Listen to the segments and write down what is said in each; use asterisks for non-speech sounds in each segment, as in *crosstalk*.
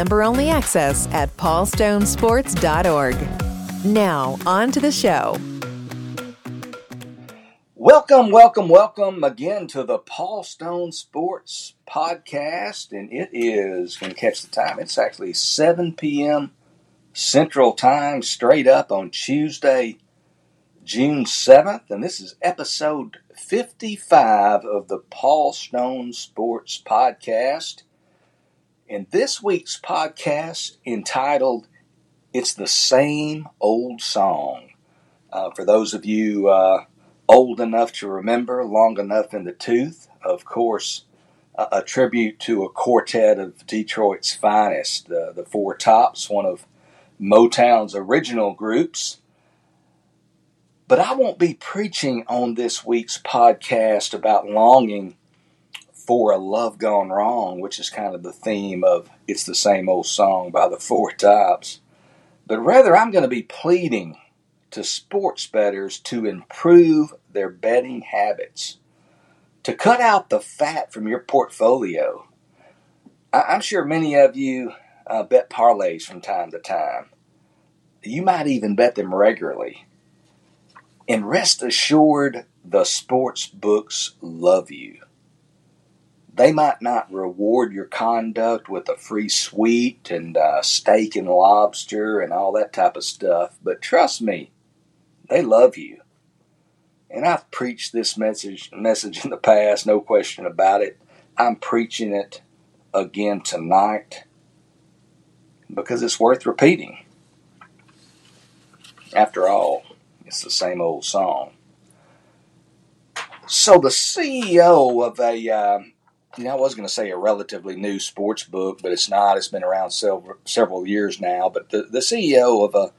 member only access at paulstonesports.org. Now, on to the show. Welcome, welcome, welcome again to the Paul Stone Sports Podcast. And it is, going to catch the time, it's actually 7 p.m. Central Time, straight up on Tuesday, June 7th. And this is episode 55 of the Paul Stone Sports Podcast. And this week's podcast entitled It's the Same Old Song. Uh, for those of you uh, old enough to remember, long enough in the tooth, of course, a, a tribute to a quartet of Detroit's finest, uh, the Four Tops, one of Motown's original groups. But I won't be preaching on this week's podcast about longing for a love gone wrong, which is kind of the theme of It's the Same Old Song by the Four Tops. But rather, I'm going to be pleading to sports bettors to improve their betting habits, to cut out the fat from your portfolio. I'm sure many of you uh, bet parlays from time to time. You might even bet them regularly. And rest assured, the sports books love you. They might not reward your conduct with a free suite and uh, steak and lobster and all that type of stuff, but trust me, they love you. And I've preached this message message in the past, no question about it. I'm preaching it again tonight because it's worth repeating. After all, it's the same old song. So the CEO of a, uh, you know, I was going to say a relatively new sports book, but it's not. It's been around several several years now. But the, the CEO of a,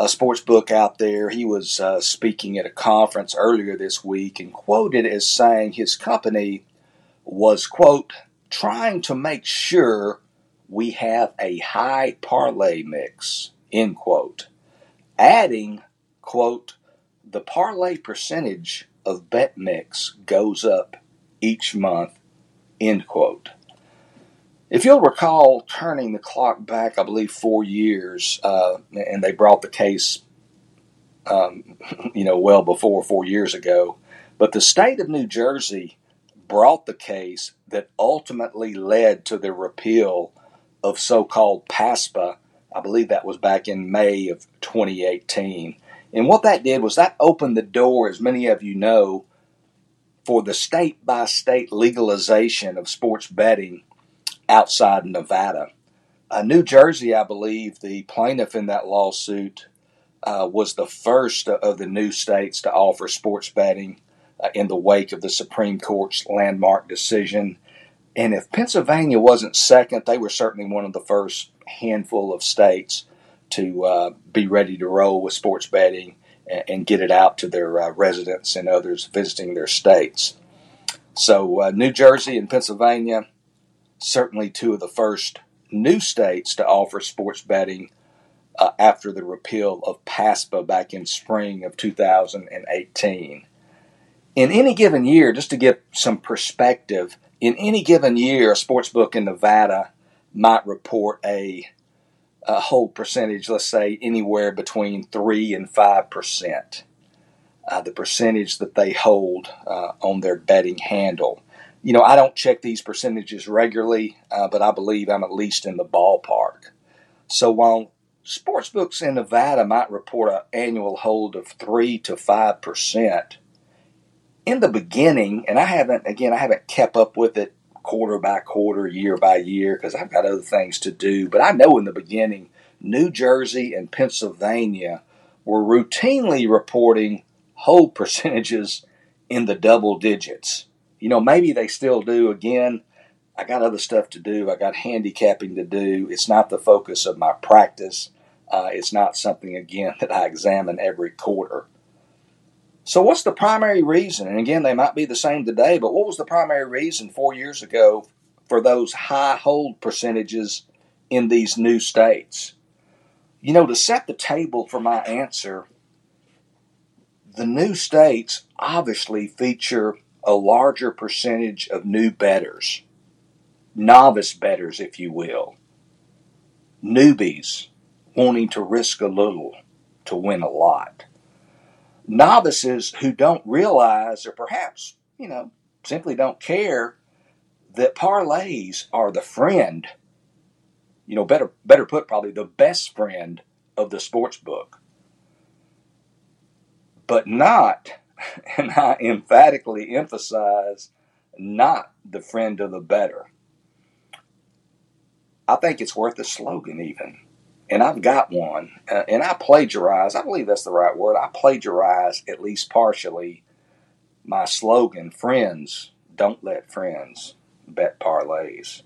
a sports book out there, he was uh, speaking at a conference earlier this week and quoted as saying his company was quote trying to make sure we have a high parlay mix end quote, adding quote, the parlay percentage of bet mix goes up each month, end quote. If you'll recall, turning the clock back, I believe, four years, uh, and they brought the case, um, *laughs* you know, well before four years ago, but the state of New Jersey brought the case that ultimately led to the repeal of so called PASPA. I believe that was back in May of 2018. And what that did was that opened the door, as many of you know, for the state by state legalization of sports betting outside Nevada. Uh, New Jersey, I believe, the plaintiff in that lawsuit uh, was the first of the new states to offer sports betting uh, in the wake of the Supreme Court's landmark decision. And if Pennsylvania wasn't second, they were certainly one of the first handful of states to uh, be ready to roll with sports betting and, get it out to their uh, residents and others visiting their states. So, uh, New Jersey and Pennsylvania, certainly two of the first new states to offer sports betting uh, after the repeal of PASPA back in spring of 2018. In any given year, just to give some perspective, in any given year, a sports book in Nevada might report a uh, hold percentage, let's say anywhere between 3 and 5%, uh, the percentage that they hold uh, on their betting handle. You know, I don't check these percentages regularly, uh, but I believe I'm at least in the ballpark. So while sportsbooks in Nevada might report an annual hold of 3 to 5%, in the beginning, and I haven't, again, I haven't kept up with it quarter by quarter, year by year, because I've got other things to do. But I know in the beginning, New Jersey and Pennsylvania were routinely reporting hold *laughs* percentages in the double digits. You know, maybe they still do. Again, I got other stuff to do. I got handicapping to do. It's not the focus of my practice. Uh, it's not something, again, *laughs* that I examine every quarter. So, what's the primary reason? And again, they might be the same today, but what was the primary reason four years ago for those high hold percentages in these new states? You know, to set the table for my answer, the new states obviously feature a larger percentage of new bettors, novice bettors, if you will, newbies wanting to risk a little to win a lot, novices who don't realize or perhaps, you know, simply don't care that parlays are the friend, you know, better better put probably the best friend of the sports book but not, *laughs* and I emphatically emphasize, not the friend of the better. I think it's worth a slogan, even. And I've got one, uh, and I plagiarize, I believe that's the right word. I plagiarize, at least partially, my slogan Friends, don't let friends bet parlays.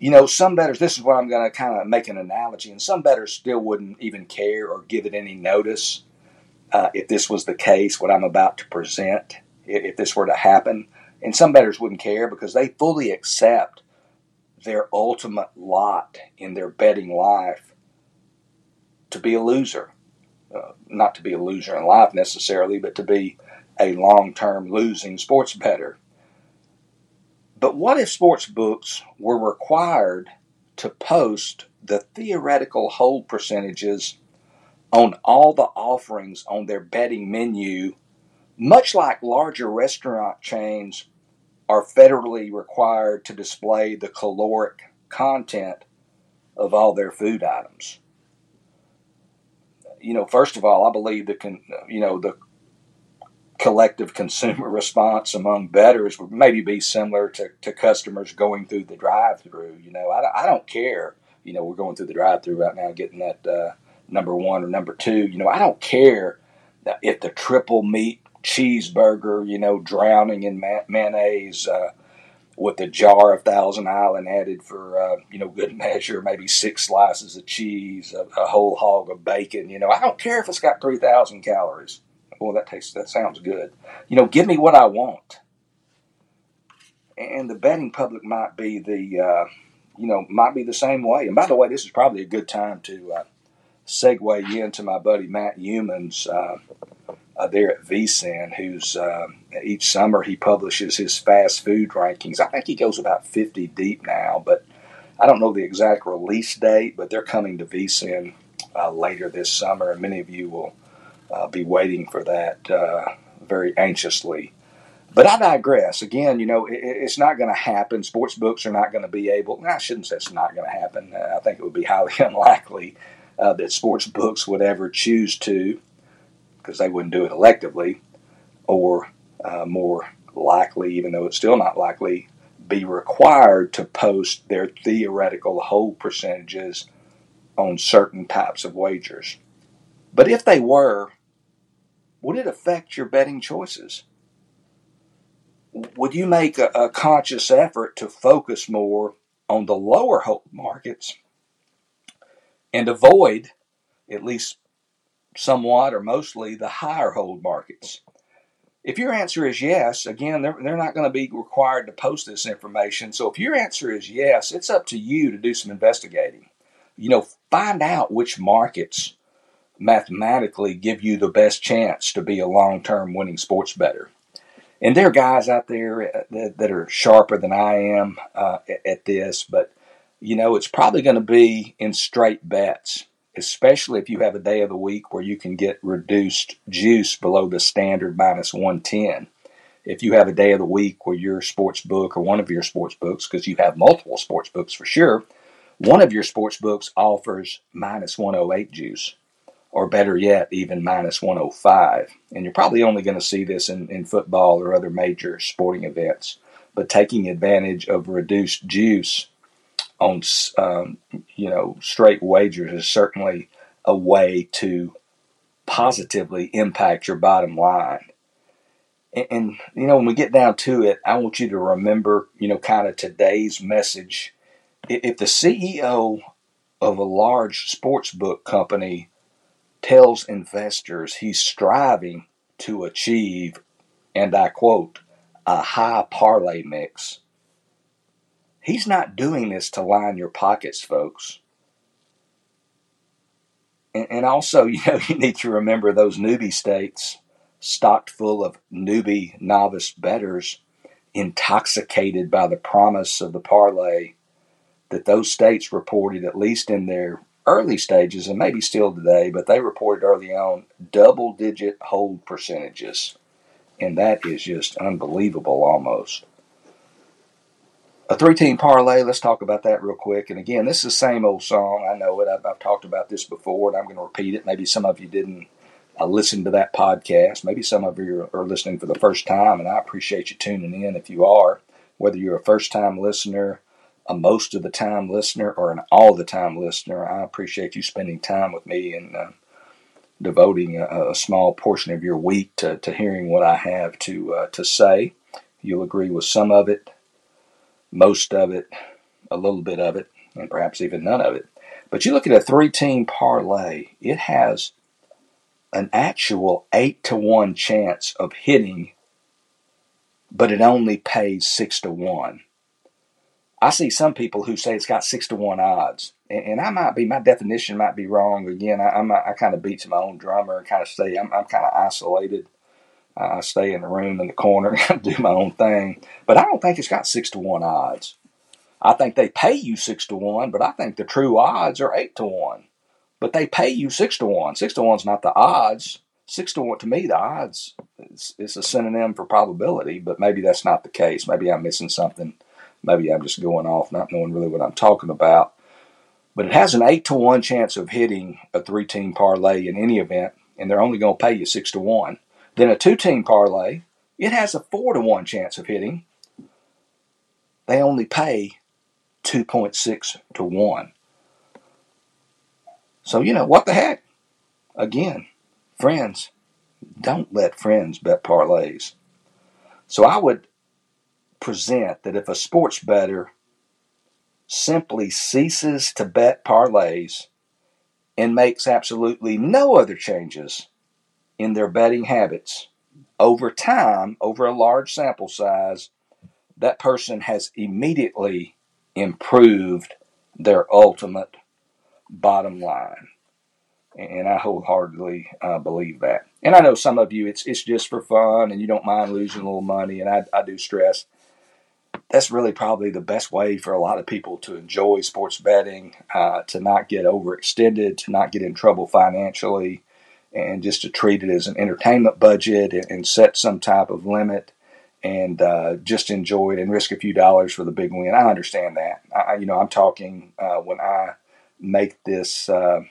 You know, some bettors, this is what I'm going to kind of make an analogy, and some bettors still wouldn't even care or give it any notice uh, if this was the case, what I'm about to present, if this were to happen. And some bettors wouldn't care because they fully accept their ultimate lot in their betting life to be a loser. Uh, not to be a loser in life necessarily, but to be a long term losing sports bettor. But what if sports books were required to post the theoretical hold percentages on all the offerings on their betting menu, much like larger restaurant chains are federally required to display the caloric content of all their food items. You know, first of all, I believe the con, you know the collective consumer *laughs* response among bettors would maybe be similar to, to customers going through the drive-through. You know, I, I don't care. You know, we're going through the drive-through right now, getting that uh, number one or number two. You know, I don't care if the triple meat cheeseburger, you know, drowning in mayonnaise uh, with a jar of Thousand Island added for, uh, you know, good *laughs* measure, maybe six slices of cheese, a, a, whole hog of bacon. You know, I don't care if it's got 3,000 calories. Well, that tastes, that sounds good. You know, give me what I want. And the betting public might be the, uh, you know, might be the same way. And by the way, this is probably a good time to uh, segue into my buddy Matt Youmans uh, uh, there at VSIN, who's uh, each summer he publishes his fast food rankings. I think he goes about 50 deep now, but I don't know the exact release date, but they're coming to VSIN uh, later this summer, and many of you will uh, be waiting for that uh, very anxiously. But I digress. Again, you know, it, it's not going to happen. Sports books are not going to be able. I shouldn't say it's not going to happen. I think it would be highly *laughs* unlikely uh, that sports books would ever choose to, because they wouldn't do it electively, or uh, more likely, even though it's still not likely, be required to post their theoretical hold percentages on certain types of wagers. But if they were, would it affect your betting choices? Would you make a, a conscious effort to focus more on the lower hold markets and avoid, at least somewhat or mostly, the higher hold markets? If your answer is yes, again, they're, they're not going to be required to post this information. So if your answer is yes, it's up to you to do some investigating. You know, find out which markets mathematically give you the best chance to be a long term winning sports bettor. And there are guys out there uh, that, that are sharper than I am uh, at this, but you know, it's probably going to be in straight bets, especially if you have a day of the week where you can get reduced juice below the standard minus 110. If you have a day of the week where your sports book or one of your sports books, because you have multiple sports books for sure, one of your sports books offers minus 108 juice, or better yet, even minus 105. And you're probably only going to see this in, in football or other major sporting events. But taking advantage of reduced juice on um, you know straight wagers is certainly a way to positively impact your bottom line. And, and, you know, when we get down to it, I want you to remember, you know, kind of today's message. If the CEO of a large sports book company tells investors he's striving to achieve, and I quote, a high parlay mix, he's not doing this to line your pockets, folks. And, and also, *laughs* you know, you need to remember those newbie states stocked full of newbie novice betters intoxicated by the promise of the parlay that those states reported, at least in their early stages, and maybe still today, but they reported early on double digit hold percentages. And that is just unbelievable almost. A three team parlay, let's talk about that real quick. And again, this is the same old song. I know it. I've, I've talked about this before, and I'm going to repeat it. Maybe some of you didn't uh, listen to that podcast. Maybe some of you are listening for the first time, and I appreciate you tuning in if you are. Whether you're a first time listener, a most of the time listener, or an all the time listener, I appreciate you spending time with me and uh, devoting a, a, small portion of your week to, to hearing what I have to uh, to say. You'll agree with some of it, most of it, a little bit of it, and perhaps even none of it. But you look at a three team parlay, it has an actual 8 to 1 chance of hitting, but it only pays 6 to 1. I see some people who say it's got 6 to 1 odds. And, and I might be, my definition might be wrong. Again, I, I'm, I kind of beat to my own drummer and kind of stay, I'm, I'm kind of isolated. I stay in the room in the corner *laughs* and do my own thing. But I don't think it's got 6 to 1 odds. I think they pay you 6 to 1, but I think the true odds are 8 to 1 but they pay you six to one. Six to one's not the odds. Six to one to me, the odds is, is a synonym for probability, but maybe that's not the case. Maybe I'm missing something. Maybe I'm just going off, not knowing really what I'm talking about. But it has an eight to one chance of hitting a three team parlay in any event, and they're only going to pay you six to one. Then a two team parlay, it has a four to one chance of hitting. They only pay 2.6 to 1. So, you know, what the heck? Again, friends, don't let friends bet parlays. So I would present that if a sports better simply ceases to bet parlays and makes absolutely no other changes in their betting habits over time, over a large sample size, that person has immediately improved their ultimate bottom line. And I wholeheartedly uh, believe that. And I know some of you, it's it's just for fun, and you don't mind losing a little money. And I, I do stress that's really probably the best way for a lot of people to enjoy sports betting, uh, to not get overextended, to not get in trouble financially, and just to treat it as an entertainment budget and, set some type of limit and uh, just enjoy it and risk a few dollars for the big win. I understand that. I, you know, I'm talking uh, when I make this uh,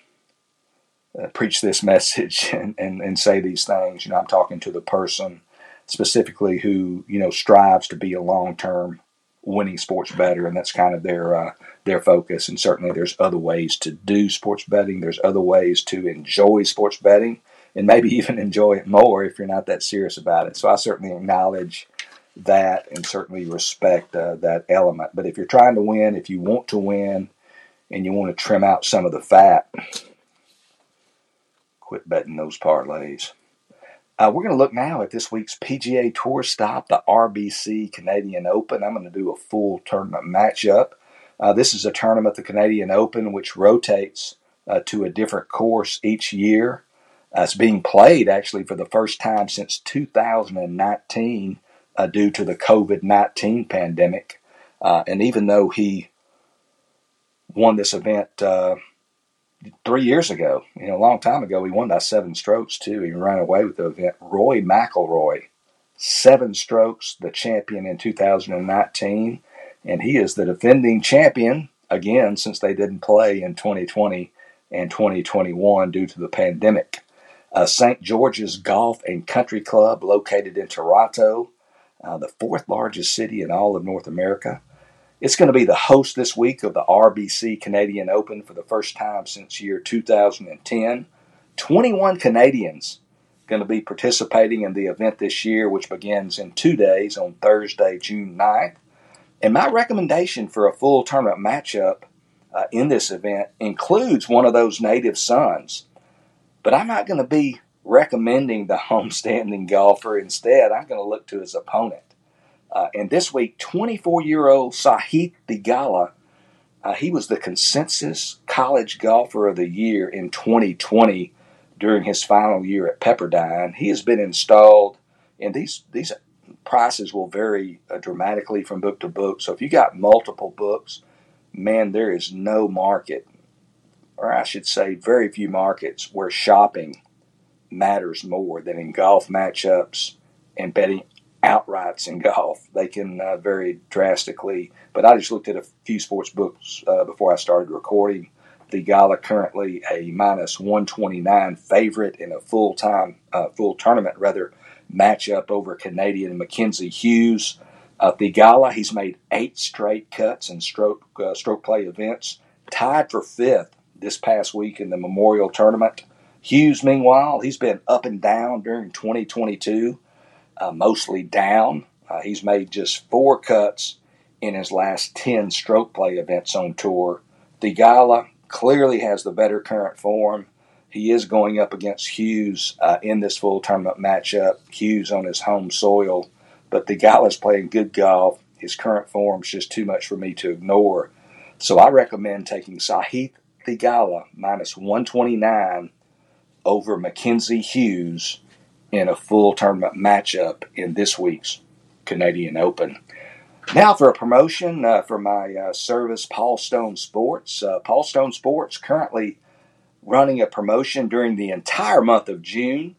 uh, preach this *laughs* message and, and, and say these things. You know, I'm talking to the person specifically who you know strives to be a long term winning sports bettor, and that's kind of their uh, their focus. And certainly, there's other ways to do sports betting. There's other ways to enjoy sports betting, and maybe *laughs* even enjoy it more if you're not that serious about it. So I certainly acknowledge that and certainly respect uh, that element. But if you're trying to win, if you want to win, and you want to trim out some of the fat, quit betting those parlays. Uh, we're going to look now at this week's PGA Tour stop, the RBC Canadian Open. I'm going to do a full tournament matchup. Uh, this is a tournament, the Canadian Open, which rotates uh, to a different course each year. Uh, it's being played actually for the first time since 2019 uh, due to the COVID 19 pandemic. Uh, and even though he won this event uh, three years ago. You know, a long time ago, he won by seven strokes too. He ran away with the event. Rory McIlroy, seven strokes, the champion in 2019, and he is the defending champion again since they didn't play in 2020 and 2021 due to the pandemic. Uh, St. George's Golf and Country Club, located in Toronto, uh, the fourth largest city in all of North America. It's going to be the host this week of the RBC Canadian Open for the first time since year 2010. 21 Canadians going to be participating in the event this year, which begins in two days on Thursday, June 9th. And my recommendation for a full tournament matchup uh, in this event includes one of those native sons. But I'm not going to be recommending the *laughs* homestanding golfer. Instead, I'm going to look to his opponent. Uh, and this week, 24 year old Sahith Theegala, uh, he was the consensus college golfer of the year in 2020 during his final year at Pepperdine. He has been installed, in these, these prices will vary uh, dramatically from book to book. So if you got multiple books, man, there is no market, or I should say, very few markets where shopping matters more than in golf matchups and betting outrights in golf. They can uh, vary drastically. But I just looked at a few sports books uh, before I started recording. Theegala currently a minus 129 favorite in a full time, uh, full tournament rather matchup over Canadian Mackenzie Hughes. Uh, Theegala, he's made eight straight cuts in stroke uh, stroke play events, tied for fifth this past week in the Memorial Tournament. Hughes, meanwhile, he's been up and down during 2022, uh, mostly down. Uh, he's made just four cuts in his last 10 stroke play events on tour. Theegala clearly has the better current form. He is going up against Hughes uh, in this full tournament matchup. Hughes on his home soil, but the Theegala's playing good golf. His current form is just too much for me to ignore. So I recommend taking Sahith Theegala minus 129 over Mackenzie Hughes in a full tournament matchup in this week's Canadian Open. Now for a promotion uh, for my uh, service, Paul Stone Sports. Uh, Paul Stone Sports currently running a promotion during the entire month of June.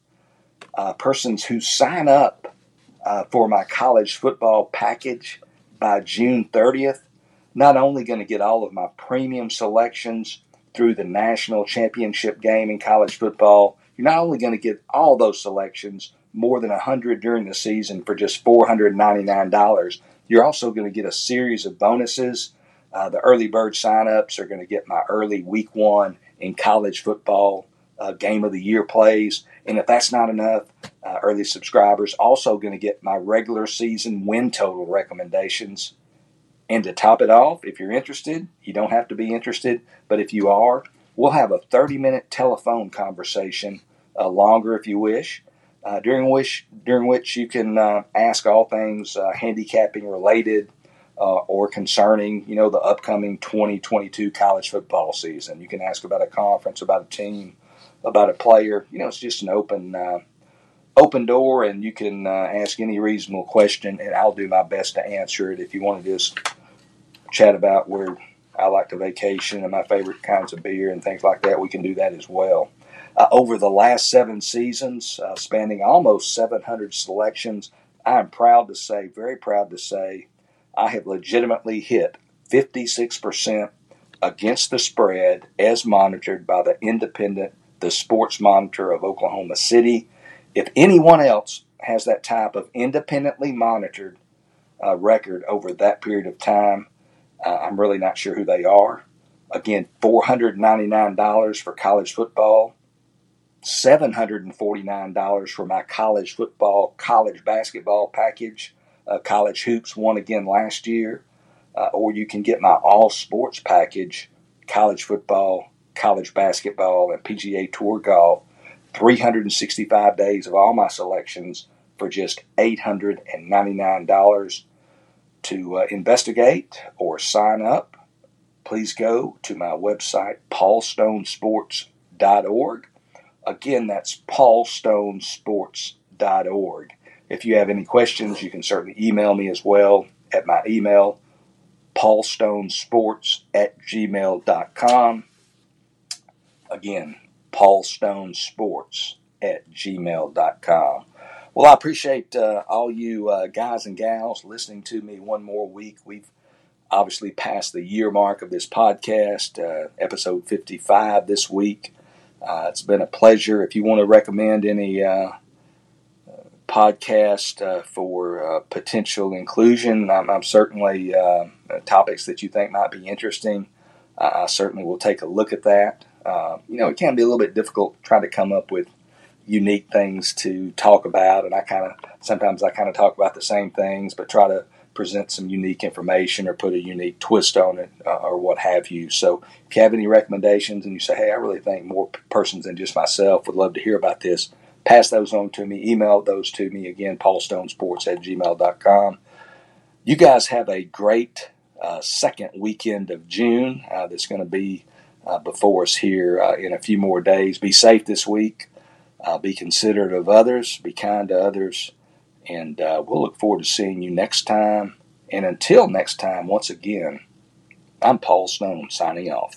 Uh, persons who sign up uh, for my college football package by June 30th, not only going to get all of my premium selections, through the national championship game in college football, you're not only going to get all those selections, more than 100 during the season for just $499, you're also going to get a series of bonuses. Uh, the early bird signups are going to get my early week one in college football uh, game of the year plays. And if that's not enough, uh, early subscribers also going to get my regular season win total recommendations and to top it off, if you're interested, you don't have to be interested, but if you are, we'll have a 30 minute telephone conversation, uh, longer if you wish, uh, during which during which you can uh, ask all things uh, handicapping related uh, or concerning, you know, the upcoming 2022 college football season. You can ask about a conference, about a team, about a player. You know, it's just an open uh, open door, and you can ask any reasonable question, and I'll do my best to answer it. If you want to just chat about where I like to vacation and my favorite kinds of beer and things like that, we can do that as well. Uh, over the last seven seasons, uh, spanning almost 700 selections, I am proud to say, very proud to say, I have legitimately hit 56% against the spread as monitored by the independent, the Sports Monitor of Oklahoma City. If anyone else has that type of independently monitored uh, record over that period of time, uh, I'm really not sure who they are. Again, $499 for college football, $749 for my college football, college basketball package. Uh, college hoops won again last year. Uh, or you can get my all sports package college football, college basketball, and PGA Tour golf. 365 days of all my selections for just $899 to uh, investigate or sign up, please go to my website, paulstonesports.org. Again, that's paulstonesports.org. If you have any questions, you can certainly email me as well at my email, paulstonesports at gmail.com. Again, paulstonesports at gmail.com. Well, I appreciate uh, all you uh, guys and gals listening to me one more week. We've obviously passed the year mark of this podcast, uh, episode 55 this week. Uh, it's been a pleasure. If you want to recommend any uh, podcast uh, for potential inclusion, I'm, I'm certainly topics that you think might be interesting. I certainly will take a look at that. Uh, you know, it can be a little bit difficult trying to come up with unique things to talk about, and I kind of sometimes I kind of talk about the same things, but try to present some unique information or put a unique twist on it uh, or what have you. So if you have any recommendations and you say, hey, I really think more persons than just myself would love to hear about this, pass those on to me. Email those to me. Again, paulstonesports at gmail.com. You guys have a great uh, second weekend of June uh, that's going to be uh, before us here uh, in a few more days. Be safe this week. Uh, be considerate of others. Be kind to others. And uh, we'll look forward to seeing you next time. And until next time, once again, I'm Paul Stone signing off.